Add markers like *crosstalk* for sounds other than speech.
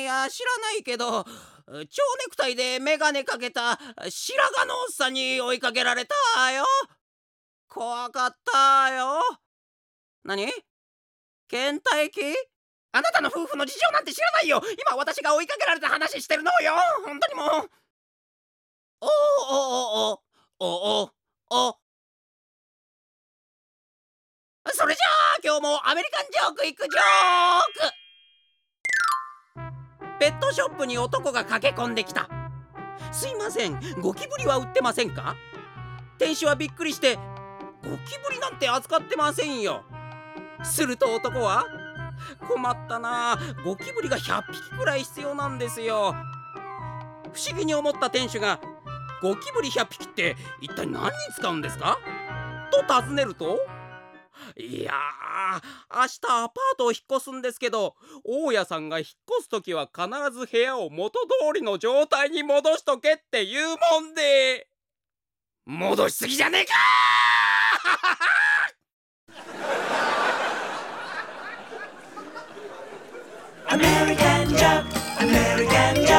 いや知らないけど蝶ネクタイでメガネかけた白髪のおっさんに追いかけられたよ。怖かったよ。何？倦怠期？あなたの夫婦の事情なんて知らないよ。今私が追いかけられた話してるのよ。本当にもう。おおおおおおおそれじゃあ今日もアメリカンジョークいくジョーク。ペットショップに男が駆け込んできた。すいませんゴキブリは売ってませんか？店主はびっくりしてゴキブリなんて扱ってませんよ。すると男は困ったなゴキブリが100匹くらい必要なんですよ。不思議に思った店主がゴキブリ100匹って一体何に使うんですか？と尋ねるといや明日アパートを引っ越すんですけど大家さんが引っ越す時は必ず部屋を元通りの状態に戻しとけって言うもんで戻しすぎじゃねえか *laughs* American Joke, American Joke.